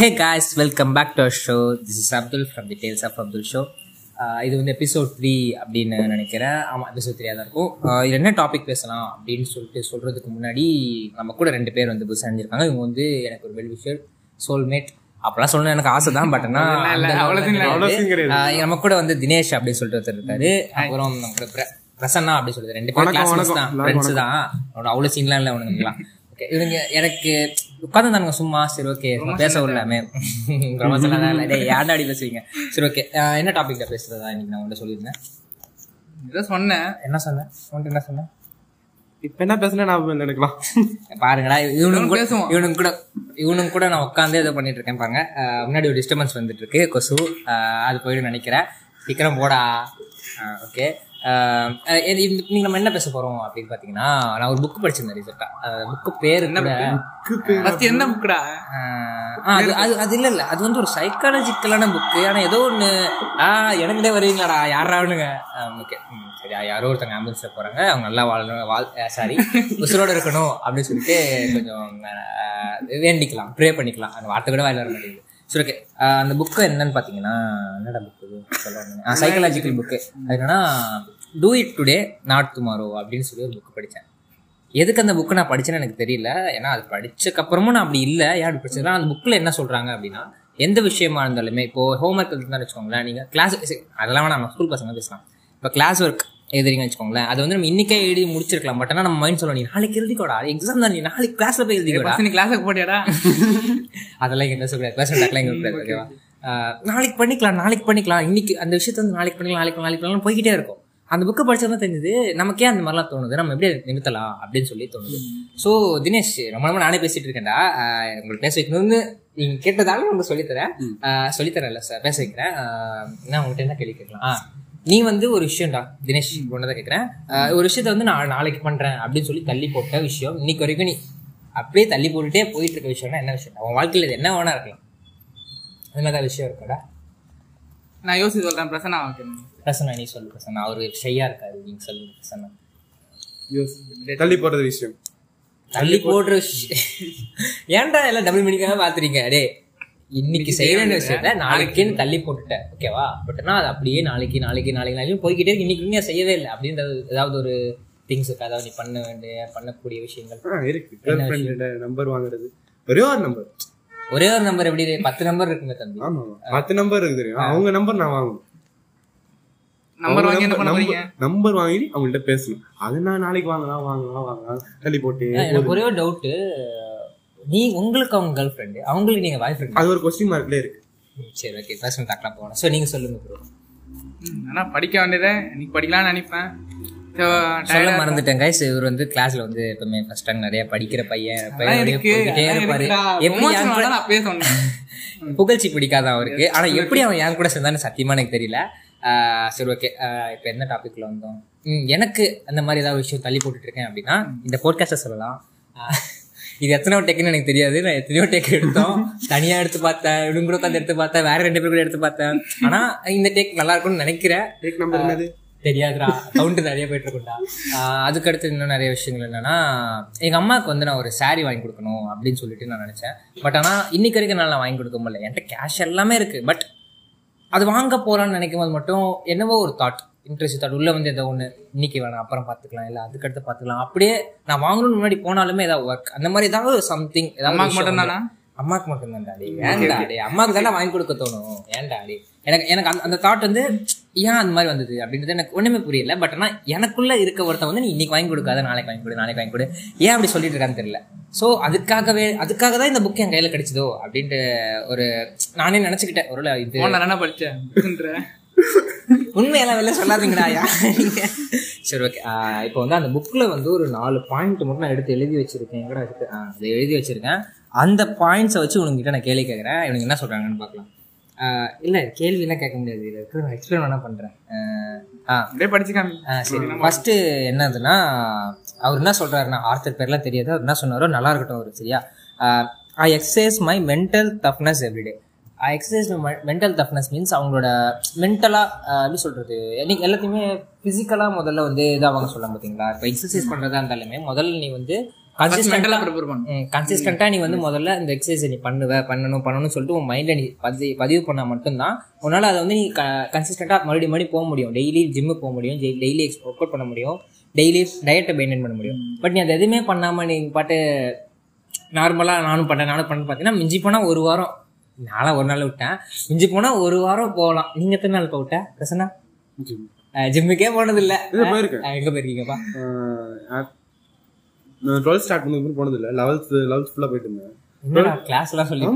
Hey guys welcome back to our show this is Abdul from the tales of Abdul show இது வந்து episode three அப்படின்னு நினைக்கிறேன். ஆமாம் episode த்ரீயாக தான் இருக்கும். ஆஹ் இது என்ன டாபிக் பேசலாம் அப்படின்னு சொல்லிட்டு சொல்கிறதுக்கு முன்னாடி நம்ம கூட ரெண்டு பேர் வந்து புதுசாக அணிஞ்சிருக்காங்க இவங்க வந்து எனக்கு ஒரு வெல் விஷர் சோல்மேட் அப்பெல்லாம் சொல்லணும் எனக்கு ஆசை தான் பட் ஆனால் நம்ம கூட வந்து தினேஷ் அப்படின்னு சொல்லிட்டு ஒருத்தர் இருக்காரு. அப்புறம் நம்ம கூட பிர- பிரசன்னா அப்படின்னு சொல்லிட்டு ரெண்டு பேரும் தான் ஃப்ரெண்ட்ஸ் தான். அவனோட அவ்வளோ சீன்லாம் இல்லை அவனுங்கலாம் ஓகே இவங்க எனக்கு உட்காந்துருந்தானுங்க சும்மா. சரி ஓகே பேச விடலாமே. ரொம்ப சொல்லலாம் இல்லை. டேய் யார்டாடி பேசுவீங்க சரி ஓகே என்ன டாபிக்ல பேசுறதா இன்னைக்கு நான் உங்கள்ட்ட சொல்லியிருந்தேன்? ஏதோ சொன்னேன். என்ன சொன்னேன்? உன்ட்டு என்ன சொன்னேன்? இப்ப என்ன பேசுனா நான் நினைக்கலாம். பாருங்கடா இவனுங்க கூட. இவனுங்க கூட இவனுங்க கூட நான் உட்காந்து இதை பண்ணிட்டு இருக்கேன் பாருங்க. முன்னாடி ஒரு டிஸ்டர்பன்ஸ் வந்துட்டு இருக்கு கொசு. அது போயிடும் நினைக்கிறேன். சீக்கிரம் போடா. ஓகே இன்னைக்கு நம்ம என்ன பேச போறோம் அப்படின்னு பாத்தீங்கன்னா நான் ஒரு புக் படிச்சிருந்தேன் ரீசெண்டா புக்கு பேர் என்ன ஆஹ் ஆ, அது அது அது இல்ல இல்ல. அது வந்து ஒரு சைக்காலஜிக்கலான புக்கு ஆனா ஏதோ ஒண்ணு. ஆ எனக்கிட்டே வருவீங்களாடா யாராவனுங்க ஓகே சரி யாரோ ஒருத்தங்க ஆம்புலன்ஸ்ல போறாங்க. அவங்க நல்லா வாழணும் வாழ் சாரி உசுரோட இருக்கணும் அப்படின்னு சொல்லிட்டு கொஞ்சம் ஆஹ், வேண்டிக்கலாம். ப்ரே பண்ணிக்கலாம். அந்த வார்த்தை கூட வாயில வர மாட்டேங்குது. சரி ஓகே அந்த புக்கு என்னன்னு பார்த்தீங்கன்னா என்னடா புக்கு சொல்லுவாங்க சைக்காலஜிக்கல் புக்கு அது என்னன்னா do it today not tomorrow அப்படின்னு சொல்லி ஒரு புக்கு படித்தேன் எதுக்கு அந்த புக்கு நான் படிச்சேன்னு எனக்கு தெரியல. ஏன்னா அது படிச்சக்கப்புறமும் நான் அப்படி இல்லை. ஏன் அப்படி படிச்சதுன்னா அந்த புக்கில் என்ன சொல்கிறாங்க அப்படின்னா எந்த விஷயமா இருந்தாலுமே இப்போ ஹோம்ஒர்க் இருந்தாலும் வச்சுக்கோங்களேன் நீங்கள் கிளாஸ் அதெல்லாம் நம்ம ஸ்கூல் பசங்க பேசலாம். இப்போ கிளாஸ் ஒர்க் எழுதுறீங்கன்னு வச்சுக்கோங்களேன். அது வந்து நம்ம இன்னைக்கே எழுதி முடிச்சிருக்கலாம். பட் ஆனால் நம்ம மைண்ட் சொல்லணும் நீ நாளைக்கு எழுதிக்கோடா. எக்ஸாம் தான் நீ நாளைக்கு கிளாஸ்ல போய் எழுதிக்கோடா. நீ கிளாஸுக்கு போட்டியாடா? அதெல்லாம் பேசக்கூடாது பேசக்கூடாதுலாம் இங்கே கூடாது ஓகேவா நாளைக்கு பண்ணிக்கலாம் நாளைக்கு பண்ணிக்கலாம். இன்னைக்கு அந்த விஷயத்த வந்து நாளைக்கு பண்ணிக்கலாம் நாளைக்கு நாளைக்கு பண்ணலாம் போய்கிட்டே இருக்கும். அந்த புக்கை படிச்சா தான் தெரிஞ்சது நமக்கே அந்த மாதிரிலாம் தோணுது. நம்ம எப்படி அதை நிறுத்தலாம் அப்படின்னு சொல்லி தோணுது. ஸோ தினேஷ் ரொம்ப ரொம்ப நானே பேசிட்டு இருக்கேன்டா. உங்களுக்கு பேச வைக்கணும்னு நீங்க கேட்டதால உங்களுக்கு சொல்லித்தரேன். ஆஹ் சொல்லித்தரேன்ல சார் பேச வைக்கிறேன். நான் உங்கள்கிட்ட என்ன கேள்வி கேட்கலாம்? நீ வந்து ஒரு விஷயம்டா தினேஷ் ஒன்றதை கேட்குறேன் ஒரு விஷயத்த வந்து நான் நாளைக்கு பண்றேன் அப்படின்னு சொல்லி தள்ளி போட்ட விஷயம் இன்னைக்கு வரைக்கும் நீ அப்படியே தள்ளி போட்டுட்டே போயிட்டு இருக்க விஷயம்னா என்ன விஷயம் அவன் வாழ்க்கையில் இது என்ன வேணா இருக்கலாம். அது மாதிரி விஷயம் இருக்காடா நான் யோசிச்சு சொல்றேன் பிரசன்னா வைக்கணும் பிரசன்னா நீ சொல்லு பிரசன்னா. அவரு ஷையா இருக்காரு நீங்க சொல்லுங்க பிரசன்னா. தள்ளி போறது விஷயம். தள்ளி போடுற விஷயம். ஏன்டா எல்லாம் டபுள் மீனிங்காக பாத்துறீங்க டே இன்னைக்கு செய்யற விஷயத்த நாளைக்குன்னு தள்ளி போட்டுட்டேன். ஓகேவா பட் நான் அது அப்படியே நாளைக்கு நாளைக்கு நாளைக்கு நாளைக்கு போய்கிட்டே இருக்கு. இன்னைக்கு நீங்க செய்யவே இல்லை. அப்படின்றது ஏதாவது ஒரு திங்ஸ் இருக்கு. அதாவது நீ பண்ண வேண்டிய பண்ணக்கூடிய விஷயங்கள். இருக்கு. நம்பர் வாங்குறது. ஒரே ஒரு நம்பர் ஒரே ஒரு நம்பர் எப்படி? பத்து நம்பர் இருக்குங்க தம்பி. ஆமா. பத்து நம்பர் இருக்கு தெரியும்? அவங்க நம்பர் நான் வாங்கணும். நம்பர் வாங்கி என்ன பண்ண போறீங்க? நம்பர் வாங்கி அவங்கள்ட்ட பேசணும். அது நான் நாளைக்கு வாங்கலாம் வாங்கலாம் வாங்கலாம். தள்ளி போட்டு எனக்கு ஒரே ஒரு டவுட்டு நீ உங்களுக்கு அவங்க கேர்ள் ஃப்ரெண்டு அவங்களுக்கு நீங்க பாய் ஃப்ரெண்ட் அது ஒரு கொஸ்டின் மார்க்ல இருக்கு. சரி ஓகே பர்சனல் டாக்லாம் போகணும் ஸோ நீங்க சொல்லுங்க ப்ரோ ம், ஆனா படிக்க வேண்டியதை இன்னைக்கு படிக்கலாம்னு நினைப்பேன். சொல்ல மறந்துட்டேன் கைஸ் இவர் வந்து கிளாஸ்ல வந்து எப்பவுமே ஃபர்ஸ்ட் டைம் நிறைய படிக்கிற பையன் அதான் பையன் அப்படியே இருக்கு, போய்கிட்டே அதான் இருப்பாரு. எப்படி. புகழ்ச்சி பிடிக்காத அவருக்கு. ஆனா எப்படி அவன் என் கூட சேர்ந்தான்னு சத்தியமா எனக்கு தெரியல. ஆஹ் சரி ஓகே இப்போ என்ன டாபிக்ல வந்தோம்? எனக்கு அந்த மாதிரி ஏதாவது விஷயம் தள்ளி போட்டுட்டு இருக்கேன் அப்படின்னா இந்த போட்காஸ்ட்டை சொல்லலாம். இது எத்தனை டேக்குன்னு எனக்கு தெரியாது. நான் எத்தனையோ டேக் எடுத்தோம். தனியா எடுத்து பார்த்தேன். இவங்க கூட உட்காந்து எடுத்து பார்த்தேன். வேற ரெண்டு பேர் கூட எடுத்து பார்த்தேன். ஆனா இந்த டேக் நல்லா இருக்கும்னு நினைக்கிறேன். டேக் நம்பர் என்னது? தெரியாதுடா. கவுண்ட் நிறைய போயிட்டு இருக்கும்டா. அதுக்கடுத்து இன்னும் நிறைய விஷயங்கள் என்னன்னா எங்க அம்மாவுக்கு வந்து நான் ஒரு saree வாங்கி கொடுக்கணும் அப்படின்னு சொல்லிட்டு நான் நினைச்சேன். பட் ஆனா இன்னைக்கு வரைக்கும் நான் வாங்கி கொடுக்க முடியல. என்கிட்ட கேஷ் எல்லாமே இருக்கு. பட் அது வாங்க போறான்னு நினைக்கும் போது மட்டும் என்னவோ ஒரு தாட் இன்ட்ரெஸ்ட் தாட் உள்ள வந்து ஏதோ ஒன்று இன்னைக்கு வேணாம் அப்புறம் பார்த்துக்கலாம் இல்லை அதுக்கடுத்து பார்த்துக்கலாம். அப்படியே நான் வாங்கணும்னு முன்னாடி போனாலுமே ஏதாவது ஒர்க் அந்த மாதிரி ஏதாவது சம்திங் அம்மாக்கு மட்டும் தானா அம்மாக்கு மட்டும் தான் டாடி ஏன்டா அம்மாக்கு தானே வாங்கி கொடுக்க தோணும். ஏன்டா டாடி எனக்கு எனக்கு அந்த அந்த தாட் வந்து ஏன் அந்த மாதிரி வந்தது? அப்படின்றது எனக்கு ஒண்ணுமே புரியல. பட் ஆனா எனக்குள்ள இருக்க ஒருத்தன் வந்து நீ இன்னைக்கு வாங்கி கொடுக்காத நாளைக்கு வாங்கி கொடு நாளைக்கு வாங்கி கொடு. ஏன் அப்படி சொல்லிட்டு இருக்கான்னு தெரியல. ஸோ அதுக்காகவே அதுக்காக தான் இந்த புக் என் கையில கிடைச்சதோ அப்படின்ட்டு ஒரு நானே நினைச்சுக்கிட்டேன். ஒரு இது என்ன படிச்சேன். உண்மையெல்லாம் வெளில சொல்லாதீங்கடா? சரி ஓகே இப்போ வந்து அந்த புக்ல வந்து ஒரு நாலு பாயிண்ட் மட்டும் நான் எடுத்து எழுதி வச்சிருக்கேன். கூட இருக்கு? அதை எழுதி வச்சிருக்கேன். அந்த பாயிண்ட்ஸை வச்சு உனக்கிட்ட நான் கேள்வி கேட்குறேன் இவனுக்கு என்ன சொல்றாங்கன்னு பார்க்கலாம். இல்ல கேள்வியெல்லாம் கேட்க முடியாது. இதில் இருக்கிற நான் எக்ஸ்பிளைன் வேணா பண்றேன். ஆ அப்படியே படிச்சு காமி ஆ, சரி. ஃபர்ஸ்ட் என்னதுன்னா அவர் என்ன சொல்றாருன்னா ஆர்த்தர் பேர்லாம் தெரியாது. அவர் என்ன சொன்னாரோ நல்லா இருக்கட்டும் அவர் சரியா? I exercise my mental toughness everyday I exercise mental toughness means அவங்களோட மென்டலாக எப்படி சொல்றது? நீங்க எல்லாத்தையுமே ஃபிசிக்கலாக முதல்ல வந்து இதாக அவங்க சொல்ல பார்த்தீங்களா இப்போ எக்ஸசைஸ் பண்ணுறதா இருந்தாலுமே முதல்ல நீ வந்து மென்டலா ப்ரிப்பேர் பண்ணும் கன்சிஸ்டண்டா நீ வந்து முதல்ல இந்த எக்ஸசைஸ் நீ பண்ணுவ பண்ணணும் பண்ணணும்னு சொல்லிட்டு உன் மைண்ட்ல நீ பதிவு பதிவு பண்ணா மட்டும்தான் உன்னால அதை வந்து நீ கன்சிஸ்டண்டா மறுபடியும் மறுபடியும் போக முடியும். டெய்லி ஜிம்மு போக முடியும் டெய்லி ஒர்க் அவுட் பண்ண முடியும் டெய்லி டயட்டை மெயின்டைன் பண்ண முடியும். பட் நீ அதை எதுவுமே பண்ணாம நீ பாட்டு நார்மலா நானும் பண்ணேன் நானும் பண்ண பார்த்தீங்கன்னா மிஞ்சி போனா ஒரு வாரம். நானும் ஒரு நாள் விட்டேன். மிஞ்சி போனா ஒரு வாரம் போகலாம். நீங்க எத்தனை நாள் போக விட்ட பிரசன்னா? ஜிம்முக்கே போனது இல்ல இது போயிருக்கேன் எங்க போயிருக்கீங்கப்பா? டுவெல்த் ஸ்டார்ட் பண்ணதுக்கு போனது இல்லை லெவல்த் லெவல்த் ஃபுல்லாக போயிட்டு இருந்தேன். என்னடா கிளாஸ் எல்லாம் சொல்லி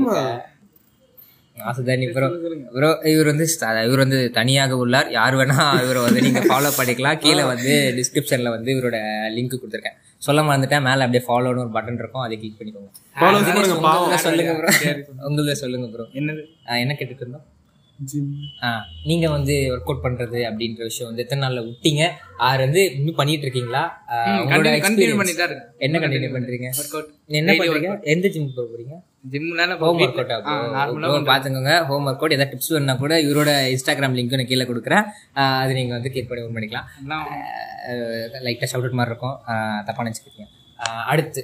ஆசுதானி ப்ரோ ப்ரோ இவர் வந்து இவர் வந்து தனியாக உள்ளார். யார் வேணா இவரை வந்து நீங்க ஃபாலோ பண்ணிக்கலாம். கீழே வந்து டிஸ்கிரிப்ஷன்ல வந்து இவரோட லிங்க் கொடுத்துருக்கேன். சொல்ல மறந்துட்டேன் மேல அப்படியே ஃபாலோன்னு ஒரு பட்டன் இருக்கும். அதை கிளிக் பண்ணிக்கோங்க. சொல்லுங்க ப்ரோ உங்களுத சொல்லுங்க ப்ரோ என்னது? என்ன கேட்டுட்டு இருந்தோம்? நீங்க வந்து ஒர்க் அவுட் பண்றது அப்படின்ற விஷயம் வந்து எத்தனை நாள்ல விட்டீங்க? ஆறு வந்து இன்னும் பண்ணிட்டு இருக்கீங்களா? என்ன கண்டினியூ பண்றீங்க? என்ன பண்றீங்க? எந்த ஜிம் போறீங்க? ஜிம்ல ஹோம் ஒர்க் அவுட் ஆகும் பாத்துக்கோங்க ஹோம் ஒர்க் அவுட் ஏதாவது டிப்ஸ் வேணும்னா கூட இவரோட இன்ஸ்டாகிராம் லிங்க் நான் கீழே கொடுக்குறேன். அது நீங்க வந்து பண்ணி ஓன் பண்ணிக்கலாம். லைட்டாக ஷவுட் அவுட் மாதிரி இருக்கும். தப்பா நினச்சிக்கிட்டீங்க அடுத்து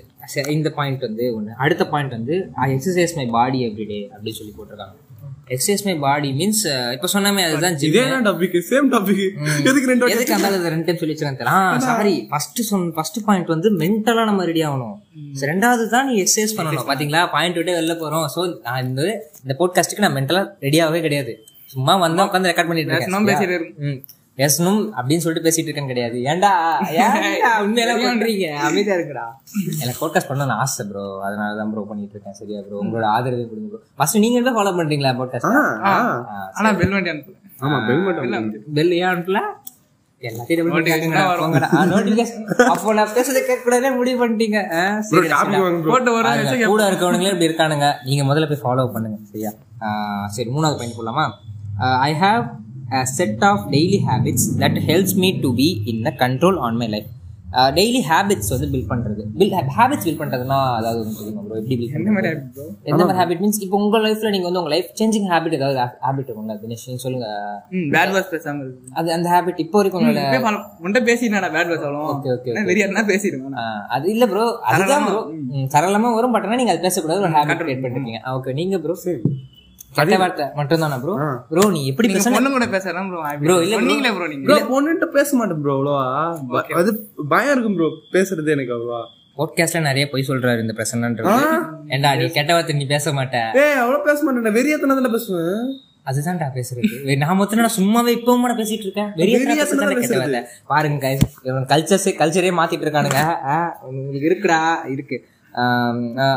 இந்த பாயிண்ட் வந்து ஒன்று அடுத்த பாயிண்ட் வந்து I exercise my body everyday அப்படின்னு சொல்லி போட்டிருக்காங்க. எக்ஸசைஸ் மை பாடி மீன்ஸ் இப்போ சொன்னமே அதுதான் ஜிம் இதே டாபிக் சேம் டாபிக் எதுக்கு ரெண்டு எதுக்கு அந்த ரெண்டு டைம் சொல்லி வச்சிருக்கேன் சாரி ஃபர்ஸ்ட் சொன்ன ஃபர்ஸ்ட் பாயிண்ட் வந்து மென்டலா நம்ம ரெடி ஆகணும். ரெண்டாவது தான் நீ எக்ஸசைஸ் பண்ணணும். பாத்தீங்களா? பாயிண்ட் விட்டு வெளில போறோம். சோ நான் இந்த இந்த போட்காஸ்ட்டுக்கு நான் மென்டலா ரெடியாகவே கிடையாது. சும்மா வந்தா உட்காந்து ரெக்கார்ட் பண்ணிட்டு இருக்கேன். பேசிட்டு இருக்கணும். ம். பேசணும் அப்படின்னு சொல்லிட்டு பேசிட்டு இருக்கேன் கிடையாது. ஏன்டா? ஏன்டா உண்மையெல்லாம் பண்றீங்க? அமைதியா இருக்குடா எனக்கு போட்காஸ்ட் பண்ணணும்னு ஆசை ப்ரோ அதனால தான் ப்ரோ பண்ணிட்டு இருக்கேன். சரியா ப்ரோ உங்களோட ஆதரவு கொடுங்க ப்ரோ ஃபர்ஸ்ட் நீங்க தான் ஃபாலோ பண்றீங்களா போட்காஸ்ட். ஆனா பெல் வண்டி அனுப்பல ஆமா பெல் மட்டும் பெல் ஏன் அனுப்பல. அப்போ நான் பேசுறதை கேட்க கூடாதே முடிவு பண்ணிட்டீங்க. கூட இருக்கவனுங்களே இப்படி இருக்கானுங்க. நீங்க முதல்ல போய் ஃபாலோ பண்ணுங்க. சரியா? சரி மூணாவது பாயிண்ட் போலாமா I have a set of daily habits that helps me to be in the control on my life daily habits வந்து பில்ட் பண்றது. பில் ஹேபிட்ஸ் பில்ட் பண்றதுன்னா அதாவது உங்களுக்கு தெரியுமா ப்ரோ எப்படி பில்ட் இந்த மாதிரி. எந்த மாதிரி ஹேபிட் மீன்ஸ் இப்போ உங்க லைஃப்ல நீங்க வந்து உங்க லைஃப் சேஞ்சிங் ஹேபிட் ஏதாவது ஹேபிட் இருக்கும்ல தினேஷ் நீங்க சொல்லுங்க. ம் பேட் வாஸ் பேசாம இருக்கு. அது அந்த ஹேபிட் இப்போ வரைக்கும் உங்களோட இப்பவே follow- உன்கிட்ட பேசினா பேட் வாஸ் அவ்வளோ. ஓகே ஓகே வெறியா பேசிடுவேன் ஆ, அது இல்ல ப்ரோ அதுதான் ப்ரோ சரளமா வரும் பட் ஆனா நீங்க அது பேசக்கூடாது ஒரு ஹேபிட் கிரியேட் பண்ணிருக்கீங்க. ஓகே நீங்க ப்ரோ கெட்ட வார்த்தை மட்டும் தானா ப்ரோ ப்ரோ நீ எப்படி பேச பொண்ணு கூட பேசலாம் ப்ரோ Bro, இல்ல bro. நீங்களே ப்ரோ நீங்க. ப்ரோ பொண்ணுகிட்ட பேச மாட்டேன் ப்ரோ அவ்வளோவா? அது பயம் இருக்கும் ப்ரோ பேசுறது எனக்கு அவ்வளோவா. பாட்காஸ்ட்ல நிறைய பொய் சொல்றாரு இந்த பிரசன்னன்றது. ஏண்டா நீ கெட்ட வார்த்தை நீ பேச மாட்ட? ஏய் அவ்வளோ பேச மாட்டேன் வெறியத்தனத்துல பேசுவேன். அதுதான்டா பேசுறது. நான் மொத்தம் நான் சும்மாவே இப்பவும் கூட பேசிட்டு இருக்கேன். வெறிய பாருங்க கல்ச்சர்ஸே கல்ச்சரே மாத்திட்டு இருக்கானுங்க. இருக்குடா இருக்கு.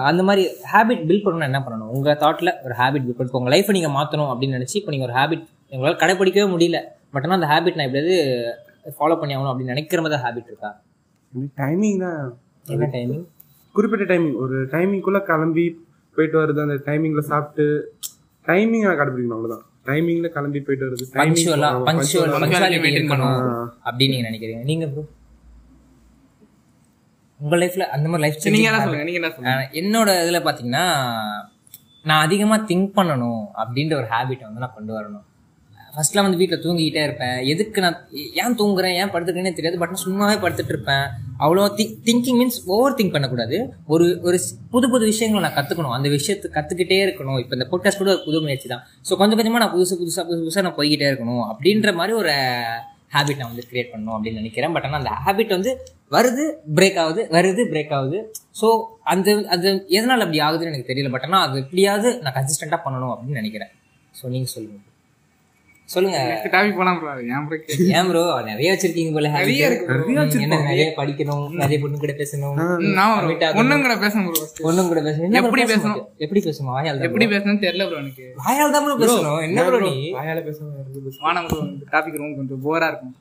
அந்த மாதிரி ஹேபிட் பில்ட் பண்ணணும்னா என்ன பண்ணணும்? உங்க தாட்ல ஒரு ஹேபிட் பில்ட் பண்ணி உங்க லைஃப்பை நீங்க மாத்தணும் அப்படின்னு நினைச்சு இப்போ நீங்க ஒரு ஹேபிட் உங்களால கடைபிடிக்கவே முடியல. பட் ஆனால் அந்த ஹேபிட் நான் எப்படியாவது ஃபாலோ பண்ணி ஆகணும் அப்படின்னு நினைக்கிற மாதிரி ஹேபிட் இருக்கா? டைமிங் தான் என்ன டைமிங் குறிப்பிட்ட டைமிங் ஒரு டைமிங்குள்ள கிளம்பி போயிட்டு வருது அந்த டைமிங்ல சாப்பிட்டு டைமிங் நான் கடைபிடிக்கணும் அவ்வளவுதான். டைமிங்ல கிளம்பி போயிட்டு வருது இருக்கணும் அப்படின்னு நீங்க நினைக்கிறீங்க. நீங்க ப்ரோ உங்க லைஃப்ல அந்த மாதிரி லைஃப் நீங்க என்ன சொல்லுங்க நீங்க என்ன சொல்லுங்க? ஆஹ் என்னோட இதுல பாத்தீங்கன்னா நான் அதிகமா திங்க் பண்ணணும் அப்படின்ற ஒரு ஹேபிட்டை வந்து நான் கொண்டு வரணும். ஃபர்ஸ்ட்லாம் வந்து வீட்டில் தூங்கிக்கிட்டே இருப்பேன். எதுக்கு நான் ஏன் தூங்குறேன் ஏன் படுத்துக்கிறேனே தெரியாது. பட் நான் சும்மாவே படுத்துட்டு இருப்பேன். அவ்வளோ think thinking means over think பண்ணக்கூடாது. ஒரு ஒரு புது புது விஷயங்களை நான் கற்றுக்கணும் அந்த விஷயத்தை கற்றுக்கிட்டே இருக்கணும். இப்போ இந்த போட்காஸ்ட் கூட ஒரு புது முயற்சி தான். ஸோ கொஞ்சம் கொஞ்சமாக நான் புதுசு புதுசாக புதுசு புதுசாக நான் போய்கிட்டே இருக்கணும். அப்படின்ற மாதிரி ஒரு ஹேபிட் நான் வந்து கிரியேட் பண்ணணும் அப்படின்னு நினைக்கிறேன். பட் ஆனால் அந்த ஹேபிட் வந்து வருது பிரேக் ஆகுது வருது பிரேக் ஆகுது. ஸோ அந்த அது எதனால் அப்படி ஆகுதுன்னு எனக்கு தெரியல. பட் ஆனால் அது எப்படியாவது நான் கன்சிஸ்டண்ட்டாக பண்ணணும் அப்படின்னு நினைக்கிறேன். ஸோ நீங்கள் சொல்லுங்கள் சொல்லுங்க. டாபிக் போலாம் ப்ரோ ஏன் ப்ரோ ஏன் ப்ரோ நிறைய வச்சிருக்கீங்க போல. நிறைய இருக்கு நிறைய படிக்கணும் நிறைய பொண்ணு கூட பேசணும். ஒண்ணும் கூட பேசணும் ப்ரோ பொண்ணும் கூட பேசணும். எப்படி பேச பேசணும்? எப்படி பேசணும்? வாயால் எப்படி பேசணும்னு தெரியல ப்ரோ எனக்கு. bro. வாயால் தான் bro பேசணும். என்ன ப்ரோ நீ? வாயால பேசுவேன் வானம் ப்ரோ டாபிக் ரொம்ப கொஞ்சம் போரா இருக்கும்.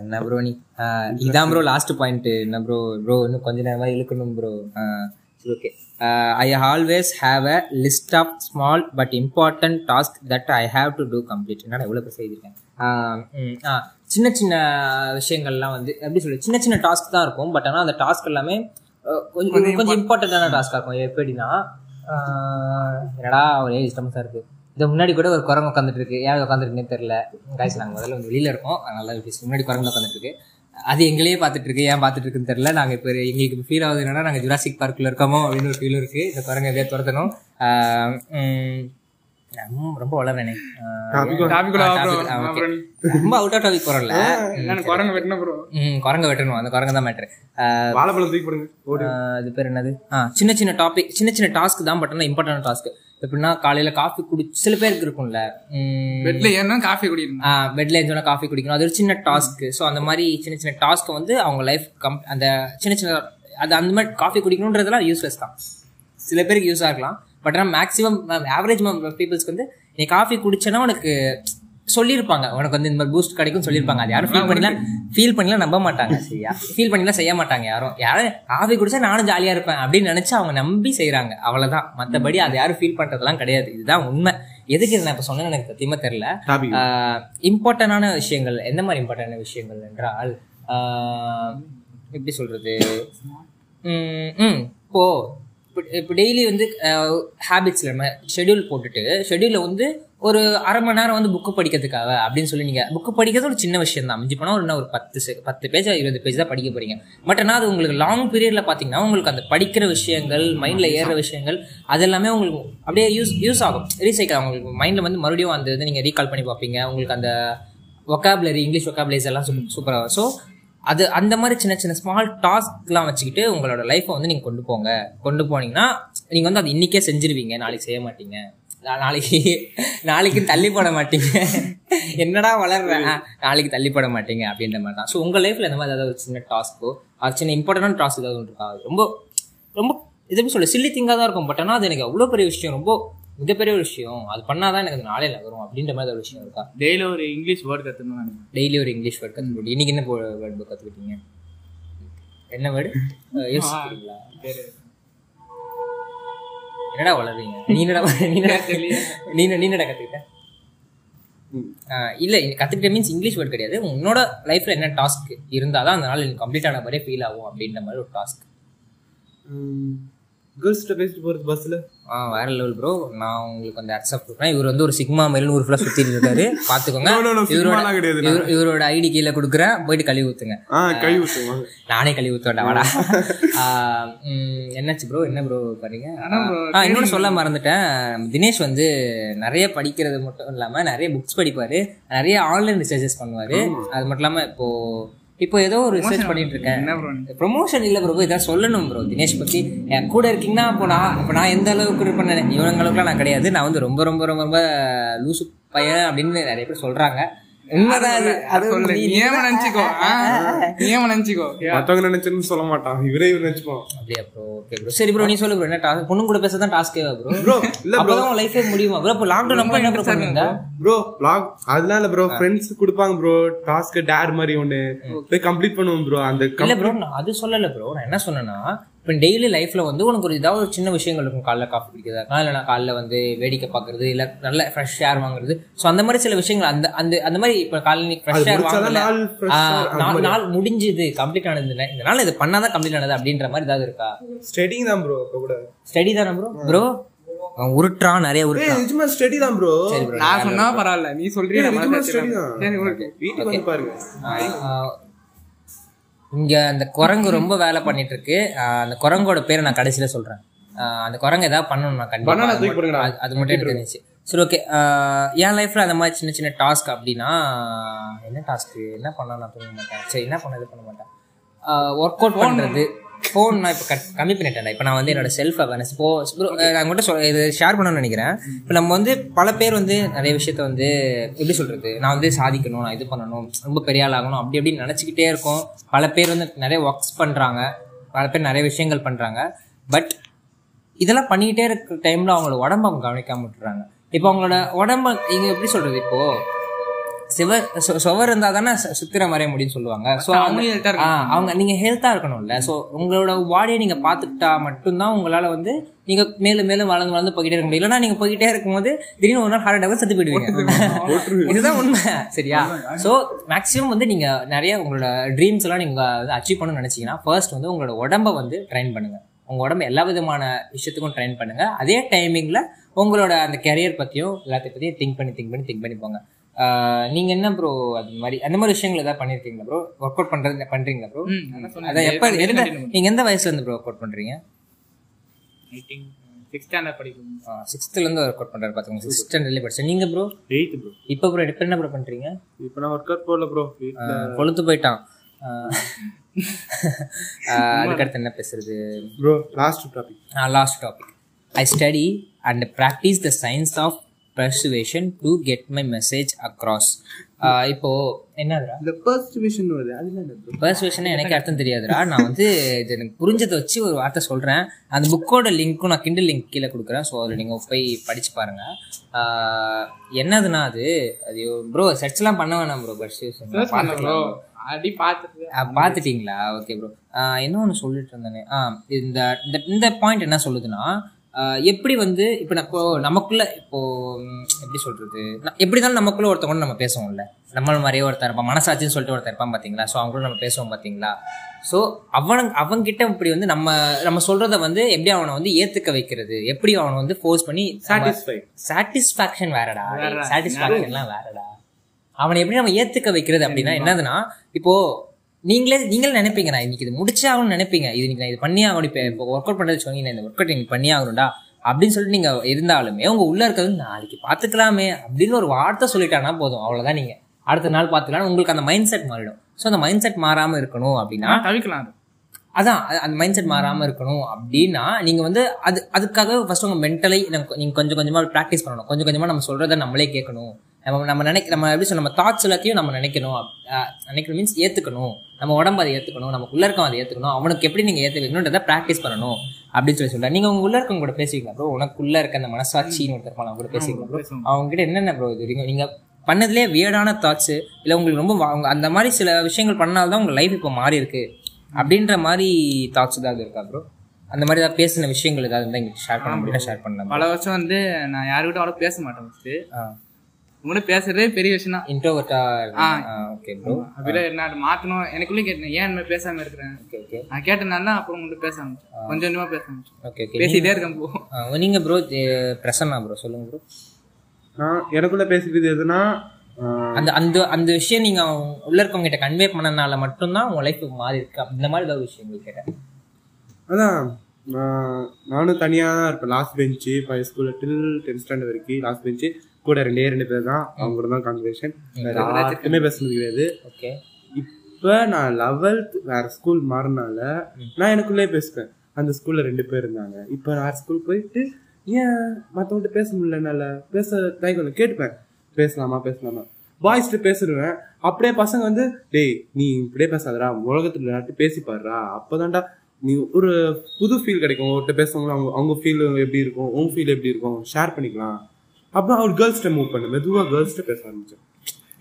என்ன ப்ரோ நீ? இதான் ப்ரோ லாஸ்ட் பாயிண்ட் என்ன ப்ரோ ப்ரோ இன்னும் கொஞ்ச நேரமா இழுக்கணும் bro okay I always have a list of small but important task that I have to do complete என்னடா எவ்வளோ பேர் செய்திருக்கேன்? ம், ஆ, சின்ன சின்ன விஷயங்கள்லாம் வந்து எப்படி சொல்லு சின்ன சின்ன டாஸ்க் தான் இருக்கும். பட் ஆனால் அந்த டாஸ்க் எல்லாமே கொஞ்சம் கொஞ்சம் இம்பார்ட்டண்ட்டான டாஸ்காக இருக்கும். எப்படின்னா என்னடா ஒரே இஷ்டமாக இருக்கு. இது முன்னாடி கூட ஒரு குரங்கு உட்காந்துட்டு இருக்கு. ஏன் உட்காந்துருக்குன்னே தெரியல. காய்ச்சி நாங்கள் முதல்ல வந்து வெளியில இருக்கோம். அதனால முன்னாடி குரங்கு உட்காந்துட்டு இருக்கு. அது எங்களையே பார்த்துட்டு இருக்கு. ஏன் பார்த்துட்டு இருக்குன்னு தெரியல. நாங்க இப்போ எங்களுக்கு ஃபீல் ஆகுது என்னன்னா நாங்க ஜுராசிக் பார்க்ல இருக்கோமோ அப்படின்னு ஒரு ஃபீல் இருக்கு. இந்த குரங்க எப்படியா துரத்தணும். ரொம்ப- வளரனே. ரொம்ப அவுட் ஆஃப் டாபிக் போறோம்ல. குரங்கு வெட்டின ப்ரோ ம் குரங்க வெட்டணும். அந்த குரங்க தான் மேட்ரு வாழைப்பழம் தூக்கி போடுங்க. அது பேர் என்னது? சின்ன சின்ன டாபிக் சின்ன சின்ன டாஸ்க் தான் பட் ஆனால் இம்பார்ட்டன்ட் டாஸ்க் எப்படின்னா காலையில காஃபி குடி சில பேருக்கு இருக்கும்ல பெட்ல ஏன்னா காஃபி குடிக்கணும். பெட்ல எழுந்தோன்னா காஃபி குடிக்கணும். அது ஒரு சின்ன டாஸ்க் ஸோ அந்த மாதிரி சின்ன சின்ன டாஸ்க்கை வந்து அவங்க லைஃப் கம் அந்த சின்ன சின்ன அது அந்த மாதிரி காஃபி குடிக்கணுன்றதெல்லாம் யூஸ்லெஸ் தான். சில பேருக்கு யூஸாக இருக்கலாம். பட் ஆனால் மேக்ஸிமம் ஆவரேஜ் பீப்புள்ஸ்க்கு வந்து நீ காஃபி குடிச்சேன்னா உனக்கு சொல்லியிருப்பாங்க. உனக்கு வந்து இந்த மாதிரி பூஸ்ட் கிடைக்கும் சொல்லியிருப்பாங்க. அது யாரும் ஃபீல் பண்ணலாம் ஃபீல் பண்ணலாம் நம்ப மாட்டாங்க. சரியா? ஃபீல் பண்ணலாம் செய்ய மாட்டாங்க யாரும். யாரும் காஃபி குடிச்சா நானும் ஜாலியாக இருப்பேன் அப்படின்னு நினச்சி அவங்க நம்பி செய்கிறாங்க அவ்வளோதான் மற்றபடி அது யாரும் ஃபீல் பண்ணுறதெல்லாம் கிடையாது. இதுதான் உண்மை. எதுக்கு நான் இப்போ சொன்னேன்னு எனக்கு சத்தியமாக தெரில இம்பார்ட்டண்டான விஷயங்கள். எந்த மாதிரி இம்பார்ட்டன்டான விஷயங்கள் என்றால் எப்படி சொல்றது? ம், இப்போ- இப்போ டெய்லி வந்து ஹேபிட்ஸில் நம்ம ஷெட்யூல் போட்டுட்டு ஷெட்யூலில் வந்து ஒரு அரை மணி நேரம் வந்து புக்கு படிக்கிறதுக்காக அப்படின்னு சொல்லி நீங்கள் புக்கு படிக்கிறது ஒரு சின்ன விஷயம் தான். மிஞ்சி போனால் ஒரு ஒரு பத்து செ பத்து பேஜ் இருபது பேஜ் தான் படிக்க போறீங்க. பட் ஆனால் அது உங்களுக்கு லாங் பீரியடில் பார்த்தீங்கன்னா உங்களுக்கு அந்த படிக்கிற விஷயங்கள் மைண்டில் ஏறுற விஷயங்கள் அது எல்லாமே உங்களுக்கு அப்படியே யூஸ் யூஸ் ஆகும். ரீசைக்கிள் உங்களுக்கு மைண்டில் வந்து மறுபடியும் அந்த வந்து நீங்கள் ரீகால் பண்ணி பார்ப்பீங்க. உங்களுக்கு அந்த ஒக்காபுலரி இங்கிலீஷ் ஒக்காபுலரிஸ் எல்லாம் சூப்பராக ஸோ அது அந்த மாதிரி சின்ன சின்ன ஸ்மால் டாஸ்க்லாம் வச்சுக்கிட்டு உங்களோட லைஃப்பை வந்து நீங்கள் கொண்டு போங்க. கொண்டு போனீங்கன்னா நீங்கள் வந்து அது இன்றைக்கே செஞ்சிருவீங்க. நாளைக்கு செய்ய மாட்டீங்க. நாளைக்கு நாளைக்கு தள்ளி போட மாட்டீங்க. என்னடா வளர்றேன் நாளைக்கு தள்ளி போட மாட்டீங்க அப்படின்ற மாதிரி தான். ஸோ உங்கள் லைஃப்பில் இந்த மாதிரி ஏதாவது ஒரு சின்ன டாஸ்க்கோ அது சின்ன இம்பார்ட்டன்ட் டாஸ்க் ஏதாவது ஒன்று இருக்கா? ரொம்ப ரொம்ப இது எப்படி சொல்ல சில்லி திங்காக தான் இருக்கும். பட் ஆனால் அது எனக்கு அவ்வளோ பெரிய விஷயம் ரொம்ப மிகப்பெரிய ஒரு விஷயம். அது பண்ணாதான் எனக்கு அது நாளையில் வரும் அப்படின்ற மாதிரி ஒரு விஷயம் இருக்கா? டெய்லி ஒரு இங்கிலீஷ் வேர்ட் நினைக்கிறேன். டெய்லி ஒரு இங்கிலீஷ் வேர்ட் கற்றுக்கிட்டு இன்னைக்கு என்ன வேர்ட் புக் கற்றுக்கிட்டீங்க என்ன வேர்டு யோசிக்கிறீங்களா பேரு. என்னடா வளர்றீங்க? நீ என்னடா நீ என்னடா நீ நீ என்னடா கற்றுக்கிட்ட இல்லை கற்றுக்கிட்ட மீன்ஸ் இங்கிலீஷ் வேர்ட் கிடையாது. உன்னோட லைஃப்பில் என்ன டாஸ்க் இருந்தால் தான் அந்த நாள் எனக்கு கம்ப்ளீட் ஆன மாதிரியே ஃபீல் ஆகும் அப்படின்ற மாதிரி ஒரு டாஸ்க் கேர்ள்ஸ்கிட்ட பேசிட்டு போறது பஸ்ல ஆ வேற லெவல் ப்ரோ நான் உங்களுக்கு வந்து அக்செப்ட் கொடுக்குறேன். இவர் வந்து ஒரு சிக்மா மெல்னு ஒரு ஃபுல்லாக சுற்றிட்டு இருக்காரு. பார்த்துக்கோங்க இவரோட இவரோட ஐடி கீழே கொடுக்குறேன். போயிட்டு கழுவி ஊற்றுங்க ஆ கை ஊத்துவாங்க நானே கழுவி ஊற்றுவேன்டா வாடா. ஆ, ம், என்னாச்சு ப்ரோ என்ன ப்ரோ பண்ணீங்க? ஆ இன்னொன்று சொல்ல மறந்துட்டேன். தினேஷ் வந்து நிறைய படிக்கிறது மட்டும் இல்லாமல் நிறைய புக்ஸ் படிப்பாரு. நிறைய ஆன்லைன் ரிசர்ச்சஸ் பண்ணுவாரு. அது மட்டும் இல்லாமல் இப்போ இப்போ ஏதோ ஒரு ரிசர்ச் பண்ணிட்டு இருக்கேன் என்ன ப்ரோ நீ? ப்ரொமோஷன் இல்ல ப்ரோ இதான் சொல்லணும் ப்ரோ தினேஷ் பத்தி. என் கூட இருக்கீங்கன்னா அப்போ நான் அப்போ நான் எந்த அளவுக்கு இருப்பேன் இவங்க அளவுக்குலாம் நான் கிடையாது. நான் வந்து ரொம்ப ரொம்ப ரொம்ப ரொம்ப லூசு பையன் அப்படின்னு நிறைய பேர் சொல்றாங்க. சொல்லு. மாட்டான். இவரே இவர் நினைச்சுப்பான் அப்படியா ப்ரோ ஓகே ப்ரோ சரி ப்ரோ நீ சொல்லு ப்ரோ என்ன டாஸ்க் பொண்ணு கூட பேச தான் டாஸ்க்கே ப்ரோ ப்ரோ இல்ல ப்ரோ லைஃபே முடியுமா ப்ரோ இப்போ அப்போ என்ன ப்ரோ ப்ரோ vlog அதெல்லாம் இல்ல ப்ரோ ஃப்ரெண்ட்ஸ் கொடுப்பாங்க ப்ரோ டாஸ்க் டேர் மாதிரி ஒண்ணு. போய் கம்ப்ளீட் பண்ணுவோம் ப்ரோ அந்த இல்ல ப்ரோ நான் அது சொல்லல ப்ரோ நான் என்ன சொன்னேன்னா இப்போ டெய்லி லைஃப்ல வந்து உனக்கு ஒரு ஏதாவது ஒரு சின்ன விஷயங்கள் இருக்கும். காலைல காஃபி குடிக்கிறதா காலைல நான் காலைல வந்து வேடிக்கை பார்க்கறது இல்ல நல்ல ஃப்ரெஷ் ஏர் வாங்குறது. ஸோ அந்த மாதிரி சில விஷயங்கள் அந்த அந்த அந்த மாதிரி இப்போ காலைல நீ ஃப்ரெஷ் ஏர் வாங்கல நாள் முடிஞ்சுது கம்ப்ளீட் ஆனது இல்லை. இந்த நாள் இது பண்ணாதான் கம்ப்ளீட் ஆனது அப்படின்ற மாதிரி ஏதாவது இருக்கா? ஸ்டடிங் தான் ப்ரோ இப்ப கூட. ஸ்டடி தானே ப்ரோ ப்ரோ உருட்டுறான் நிறைய ஏய் உருட்டுறான். நிஜமா ஸ்டடி தான் ப்ரோ நான் சொன்னா பரவாயில்ல நீ ஸ்டடி ஓகே. வீட்டுக்கு வந்து பாருங்க. இங்க அந்த குரங்கு ரொம்ப வேலை பண்ணிட்டு இருக்கு அந்த குரங்கோட பேரை நான் கடைசியில சொல்றேன். அந்த குரங்கு ஏதாவது பண்ணணும் நான் கண்டிப்பா. அது மட்டும்- எனக்கு தெரிஞ்சுச்சு சரி ஓகே என் லைஃப்ல அந்த மாதிரி சின்ன சின்ன டாஸ்க் அப்படின்னா என்ன டாஸ்க் என்ன பண்ண நான் தூங்க மாட்டேன்? சரி என்ன பண்ண இது பண்ண மாட்டேன்? ஒர்க் அவுட் பண்றது. ஃபோன் நான் இப்போ கட் கம்மி பண்ணிட்டேன் இப்போ நான் வந்து என்னோட செல்ஃப் அவேர்னஸ் இப்போ நான் கூட சொல் இது ஷேர் பண்ணணும்னு நினைக்கிறேன். இப்போ நம்ம வந்து பல பேர் வந்து நிறைய விஷயத்த வந்து எப்படி சொல்கிறது நான் வந்து சாதிக்கணும் நான் இது பண்ணணும் ரொம்ப பெரிய ஆள் ஆகணும் அப்படி அப்படி நினச்சிக்கிட்டே இருக்கோம். பல பேர் வந்து நிறைய ஒர்க்ஸ் பண்ணுறாங்க பல பேர் நிறைய விஷயங்கள் பண்ணுறாங்க பட் இதெல்லாம் பண்ணிக்கிட்டே இருக்கிற டைமில் அவங்களோட உடம்பு அவங்க கவனிக்காம விட்டுறாங்க. இப்போ அவங்களோட உடம்ப நீங்கள் எப்படி சொல்கிறது இப்போது சிவர் சு- சுவர் இருந்தா தானே சு- சுத்திர மறைய முடியும்னு சொல்லுவாங்க. ஸோ அவங்க அவங்க நீங்க ஹெல்த்தா இருக்கணும்ல. ஸோ உங்களோட பாடியை நீங்க பாத்துக்கிட்டா மட்டும்தான் உங்களால வந்து நீங்க மேலும் மேலும் வளர்ந்து வளர்ந்து போய்கிட்டே இருக்க முடியும். இல்லைன்னா நீங்க போய்கிட்டே இருக்கும்போது திடீர்னு ஒரு நாள் ஹார்ட் அட்டாக் செத்து போயிடுவீங்க. இதுதான் உண்மை. சரியா? ஸோ மேக்ஸிமம் வந்து நீங்க நிறைய உங்களோட ட்ரீம்ஸ் எல்லாம் நீங்க அச்சீவ் பண்ணணும்னு நினைச்சீங்கன்னா ஃபர்ஸ்ட் வந்து உங்களோட உடம்ப வந்து ட்ரைன் பண்ணுங்க. உங்க உடம்ப எல்லா விதமான விஷயத்துக்கும் ட்ரைன் பண்ணுங்க. அதே டைமிங்ல உங்களோட அந்த கெரியர் பத்தியும் எல்லாத்தையும் பத்தியும் திங்க் பண்ணி திங்க் பண்ணி திங்க் பண்ணி போங்க. நீங்க என்ன ப்ரோ அது மாதிரி அந்த மாதிரி விஷயங்கள் ஏதாவது பண்ணிருக்கீங்களா ப்ரோ ஒர்க் அவுட் பண்றது பண்றீங்களா ப்ரோ அதான் எப்ப எந்த நீங்க எந்த வயசுல இருந்து ப்ரோ ஒர்க் அவுட் பண்றீங்க படிக்கும். சிக்ஸ்த்ல இருந்து ஒர்க் அவுட் பண்றாரு பாத்துக்கோங்க. சிக்ஸ்த் ஸ்டாண்டர்ட்ல படிச்சேன் நீங்க ப்ரோ ப்ரோ இப்போ ப்ரோ இப்போ என்ன ப்ரோ பண்றீங்க? இப்போ நான் ஒர்க் அவுட் போடல ப்ரோ கொளுத்து போயிட்டான். அதுக்கடுத்து என்ன பேசுறது? Bro last topic last topic I study and practice the science of persuasion to get my message across இப்போ என்னதுடா? இந்த வருது. பர்சுவேஷன் எனக்கு அர்த்தம் தெரியாதுடா. நான் வந்து இது எனக்கு புரிஞ்சதை வச்சு ஒரு வார்த்தை சொல்கிறேன் அந்த புக்கோட லிங்க்கும் நான் கிண்டில் லிங்க் கீழே கொடுக்குறேன். ஸோ அதில் நீங்கள் போய் படிச்சு பாருங்க. என்னதுன்னா அது? அது ப்ரோ செட்ஸ்லாம் பண்ண வேணாம் ப்ரோ பர்சுவேஷன் ப்ரோ அடி பார்த்துட்டு. பார்த்துட்டீங்களா? ஓகே ப்ரோ என்ன ஒன்று சொல்லிட்டு இருந்தேனே. இந்த இந்த இந்த பாயிண்ட் என்ன சொல்லுதுன்னா எப்படி வந்து இப்போ இப்போ நமக்குள்ள இப்போ எப்படி சொல்றது? எப்படி இருந்தாலும் நமக்குள்ள ஒருத்தவங்க நம்ம பேசுவோம்ல. நம்மள மாதிரியே ஒருத்தர் இருப்பான். மனசாட்சின்னு சொல்லிட்டு ஒருத்தர் இருப்பான் பார்த்தீங்களா ஸோ அவங்களும் நம்ம பேசுவோம் பார்த்தீங்களா ஸோ அவன் அவன்கிட்ட இப்படி வந்து நம்ம நம்ம சொல்றத வந்து எப்படி அவனை வந்து ஏத்துக்க வைக்கிறது? எப்படி அவனை வந்து ஃபோர்ஸ் பண்ணி சாட்டிஸ்ஃபை சாட்டிஸ்ஃபேக்ஷன் வேறடா. சாட்டிஸ்ஃபேக்ஷன்லாம் வேறடா. அவனை எப்படி நம்ம ஏத்துக்க வைக்கிறது அப்படின்னா என்னதுன்னா இப்போ நீங்களே நீங்களே நினைப்பீங்க நான் இன்னைக்கு இது முடிச்சே ஆகணும்னு நினைப்பீங்க. இது இன்னைக்கு நான் இது பண்ணி ஆகணும் இப்போ இப்போ ஒர்க் அவுட் பண்ணுறது சொன்னீங்க இந்த ஒர்க் அவுட் நீங்க பண்ணி ஆகணும்டா அப்படின்னு சொல்லிட்டு நீங்க இருந்தாலுமே உங்க உள்ள இருக்கிறது நாளைக்கு பாத்துக்கலாமே அப்படின்னு ஒரு வார்த்தை சொல்லிட்டானா போதும். அவ்வளவுதான் நீங்க. அடுத்த நாள் பாத்துக்கலாம் உங்களுக்கு அந்த மைண்ட் செட் மாறிடும். ஸோ அந்த மைண்ட் செட் மாறாம இருக்கணும் அப்படின்னா தவிக்கலாம் அது. அதான் அது- அந்த மைண்ட் செட் மாறாம இருக்கணும் அப்படின்னா நீங்க வந்து அது அதுக்காக ஃபர்ஸ்ட் உங்க மென்டலி நீங்க கொஞ்சம் கொஞ்சமா ப்ராக்டிஸ் பண்ணணும். கொஞ்சம் கொஞ்சமா நம்ம சொல்றதை நம்மளே கேட்கணும். நம்ம நம்ம நினைக்க நம்ம எப்படி சொல்ல நம்ம தாட்ஸ் எல்லாத்தையும் நம்ம நினைக்கணும். நினைக்கணும் மீன்ஸ் ஏத்துக்கணும். நம்ம உடம்பு அதை ஏத்துக்கணும். நமக்குள்ள இருக்கவன் அதை ஏத்துக்கணும். அவனுக்கு எப்படி நீங்க ஏத்து வைக்கணுன்றதை ப்ராக்டிஸ் பண்ணணும். அப்படின்னு சொல்லி சொல்றேன் நீங்க உங்க உள்ள இருக்கவங்க கூட பேசுவீங்களா ப்ரோ உனக்குள்ள இருக்க அந்த மனசாட்சின்னு ஒருத்தர் அவங்க கூட பேசுவீங்களா ப்ரோ பேசுவோம். அவங்க கிட்ட என்னென்ன ப்ரோ இது நீங்க- நீங்க பண்ணதுலேயே வியர்டான தாட்ஸ் இல்லை உங்களுக்கு ரொம்ப அந்த மாதிரி சில விஷயங்கள் பண்ணால்தான் உங்க லைஃப் இப்போ மாறி இருக்கு. அப்படின்ற மாதிரி தாட்ஸ் ஏதாவது இருக்கா ப்ரோ அந்த மாதிரி ஏதாவது பேசின விஷயங்கள் ஏதாவது இருந்தால் எங்களுக்கு ஷேர் பண்ண முடியும்? ஷேர் பண்ணலாம்? பல வருஷம் வந்து நான் யாருக்கிட்ட அவ்வளோ பேச மாட்டேன் ஃபஸ்ட்டு உங்கள்கிட்ட பேசுறதே பெரிய விஷயம் தான் இன்ட்ரோவர்ட்டா ஓகே ப்ரோ அப்படியே என்ன மாற்றணும் எனக்குள்ளே கேட்டேன் ஏன் இந்த மாதிரி பேசாம இருக்கிறேன்? ஓகே ஓகே நான் கேட்டனால தான் அப்புறம் உங்கள்கிட்ட பேச ஆரம்பிச்சேன். கொஞ்சம் கொஞ்சமா பேச ஆரம்பிச்சேன். ஓகே ஓகே பேசிட்டே இருக்கேன் போ நீங்க ப்ரோ பிரசன்னா ப்ரோ சொல்லுங்க ப்ரோ நான் எனக்குள்ள பேசிக்கிறது எதுனா அந்த அந்த அந்த விஷயம் நீங்க உள்ள இருக்கவங்க கிட்ட கன்வே பண்ணனால மட்டும்தான் உங்க லைஃப் மாறி இருக்கு. அந்த மாதிரி ஏதாவது விஷயங்கள் கேட்டேன். அதான் நான் நானும் தனியாக தான் இருப்பேன். லாஸ்ட் பெஞ்சு இப்போ ஸ்கூலில் டில் டென்த் ஸ்டாண்டர்ட் வரைக்கும் லாஸ்ட் பெஞ்சு கூட ரெண்டே ரெண்டு பேர் தான். அவங்க கூட தான் கான்வர்சேஷன் யாருக்குமே பேசுனது கிடையாது. ஓகே. இப்போ நான் லெவல்த் வேற ஸ்கூல் மாறினால நான் எனக்குள்ளே பேசுவேன். அந்த ஸ்கூல்ல ரெண்டு பேர் இருந்தாங்க. இப்போ வேற ஸ்கூல் போயிட்டு ஏன் மற்றவங்கள்ட்ட பேச முடியல என்னால? பேச தயக்கம் கேட்டுப்பேன். பேசலாமா பேசலாமா? பாய்ஸ்ட்டு பேசிடுவேன். அப்படியே பசங்க வந்து டேய் நீ இப்படியே பேசாதடா. உலகத்துல எல்லார்ட்டும் பேசி பாருடா. அப்போதான்டா நீ ஒரு புது ஃபீல் கிடைக்கும். ஒருத்த பேசுறவங்களும் அவங்க அவங்க ஃபீல் எப்படி இருக்கும்? உன் ஃபீல் எப்படி இருக்கும்? ஷேர் பண்ணிக்கலாம். அப்புறம் அவர் கேர்ள்ஸ்கிட்ட மூவ் பண்ணு மெதுவாக கேர்ள்ஸ்கிட்ட பேச ஆரம்பிச்சேன்.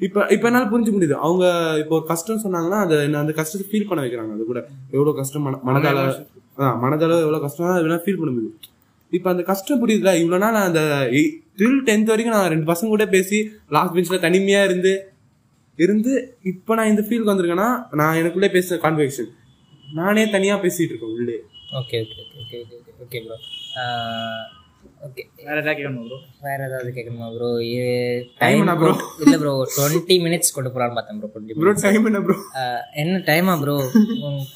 இப்போ இப்போ என்னால் புரிஞ்சுக்க முடியுது. அவங்க இப்போ கஷ்டம் சொன்னாங்கன்னா அதை என்ன அந்த கஷ்டத்தை ஃபீல் பண்ண வைக்கிறாங்க. அது கூட எவ்வளோ கஷ்டம் மன மனதால ஆ மனதால எவ்வளோ கஷ்டம் அதெல்லாம் ஃபீல் பண்ண முடியுது. இப்போ அந்த கஷ்டம் புரியுதுல இவ்வளோ நாள் நான் அந்த டில் டென்த் வரைக்கும் நான் ரெண்டு பசங்க கூட பேசி லாஸ்ட் பெஞ்சில் தனிமையாக இருந்து இருந்து இப்போ நான் இந்த ஃபீலுக்கு வந்திருக்கேன்னா நான் எனக்குள்ளே பேசுற கான்வெக்ஷன் நானே தனியாக பேசிட்டு இருக்கேன் உள்ளே. Okay okay okay okay okay okay bro okay வேற ஏதாவது கேட்கணும் ப்ரோ வேற ஏதாவது கேட்கணுமா ப்ரோ Time டைம் என்ன ப்ரோ bro? இல்ல ப்ரோ டுவெண்ட்டி மினிட்ஸ் கொண்டு போறான்னு பார்த்தேன் ப்ரோ ப்ரோ டைம் என்ன ப்ரோ என்ன டைமா ப்ரோ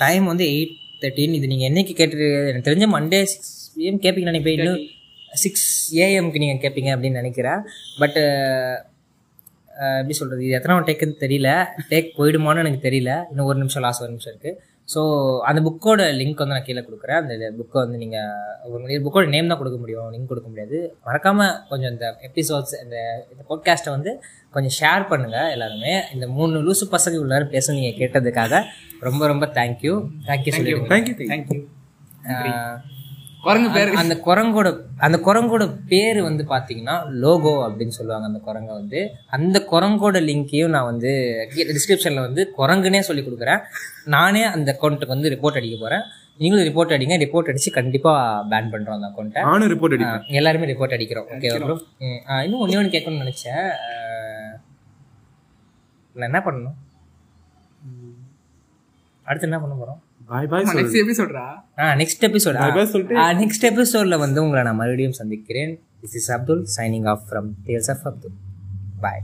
டைம் வந்து எயிட் தேர்ட்டின் இது நீங்க என்னைக்கு கேட்டு எனக்கு தெரிஞ்ச மண்டே சிக்ஸ் பிஎம் கேட்பீங்க நினைப்பேன் இன்னும்? சிக்ஸ் ஏஎம்க்கு நீங்க கேட்பீங்க அப்படின்னு நினைக்கிறேன். பட் எப்படி சொல்றது? இது எத்தனை டேக்குன்னு தெரியல. டேக் போயிடுமான்னு எனக்கு தெரியல. இன்னும் ஒரு நிமிஷம் லாஸ்ட் ஒரு நிமிஷம் இருக்கு. ஸோ அந்த புக்கோட லிங்க் வந்து நான் கீழே கொடுக்குறேன். அந்த புக்கை வந்து நீங்கள் புக்கோட நேம் தான் கொடுக்க முடியும். லிங்க் கொடுக்க முடியாது. மறக்காம கொஞ்சம் இந்த எபிசோட்ஸ் இந்த இந்த பாட்காஸ்ட்டை வந்து கொஞ்சம் ஷேர் பண்ணுங்க எல்லாருமே. இந்த மூணு லூசு பசங்க உள்ளாரும் பேச நீங்கள் கேட்டதுக்காக ரொம்ப ரொம்ப தேங்க்யூ தேங்க்யூ தேங்க்யூ தேங்க்யூ குரங்கு பேர். அந்த குரங்கோட அந்த குரங்கோட பேர் வந்து பாத்தீங்கன்னா லோகோ அப்படின்னு சொல்லுவாங்க அந்த குரங்கை வந்து. அந்த குரங்கோட லிங்கையும் நான் வந்து டிஸ்கிரிப்ஷன்ல வந்து குரங்குனே சொல்லி கொடுக்குறேன். நானே அந்த அக்கௌண்ட்டுக்கு வந்து ரிப்போர்ட் அடிக்க போறேன். நீங்களும் ரிப்போர்ட் அடிங்க. ரிப்போர்ட் அடிச்சு கண்டிப்பா பேன் பண்றோம் அந்த அக்கௌண்ட்டை நானும் ரிப்போர்ட் அடிப்பேன். எல்லாருமே ரிப்போர்ட் அடிக்கிறோம். ஓகே ப்ரோ இன்னும் ஒண்ணே ஒன்று கேட்கணும்னு நினைச்சேன். நான் என்ன பண்ணணும்? அடுத்து என்ன பண்ண போறோம்? பாய் பாய் நெக்ஸ்ட் எப்படி சொல்றா ஆ நெக்ஸ்ட் எபிசோட் Bye bye சொல்லிட்டு. நெக்ஸ்ட் எபிசோட்ல வந்து உங்களை நான் மறுபடியும் சந்திக்கிறேன். This is Abdul signing off from tales of Abdul bye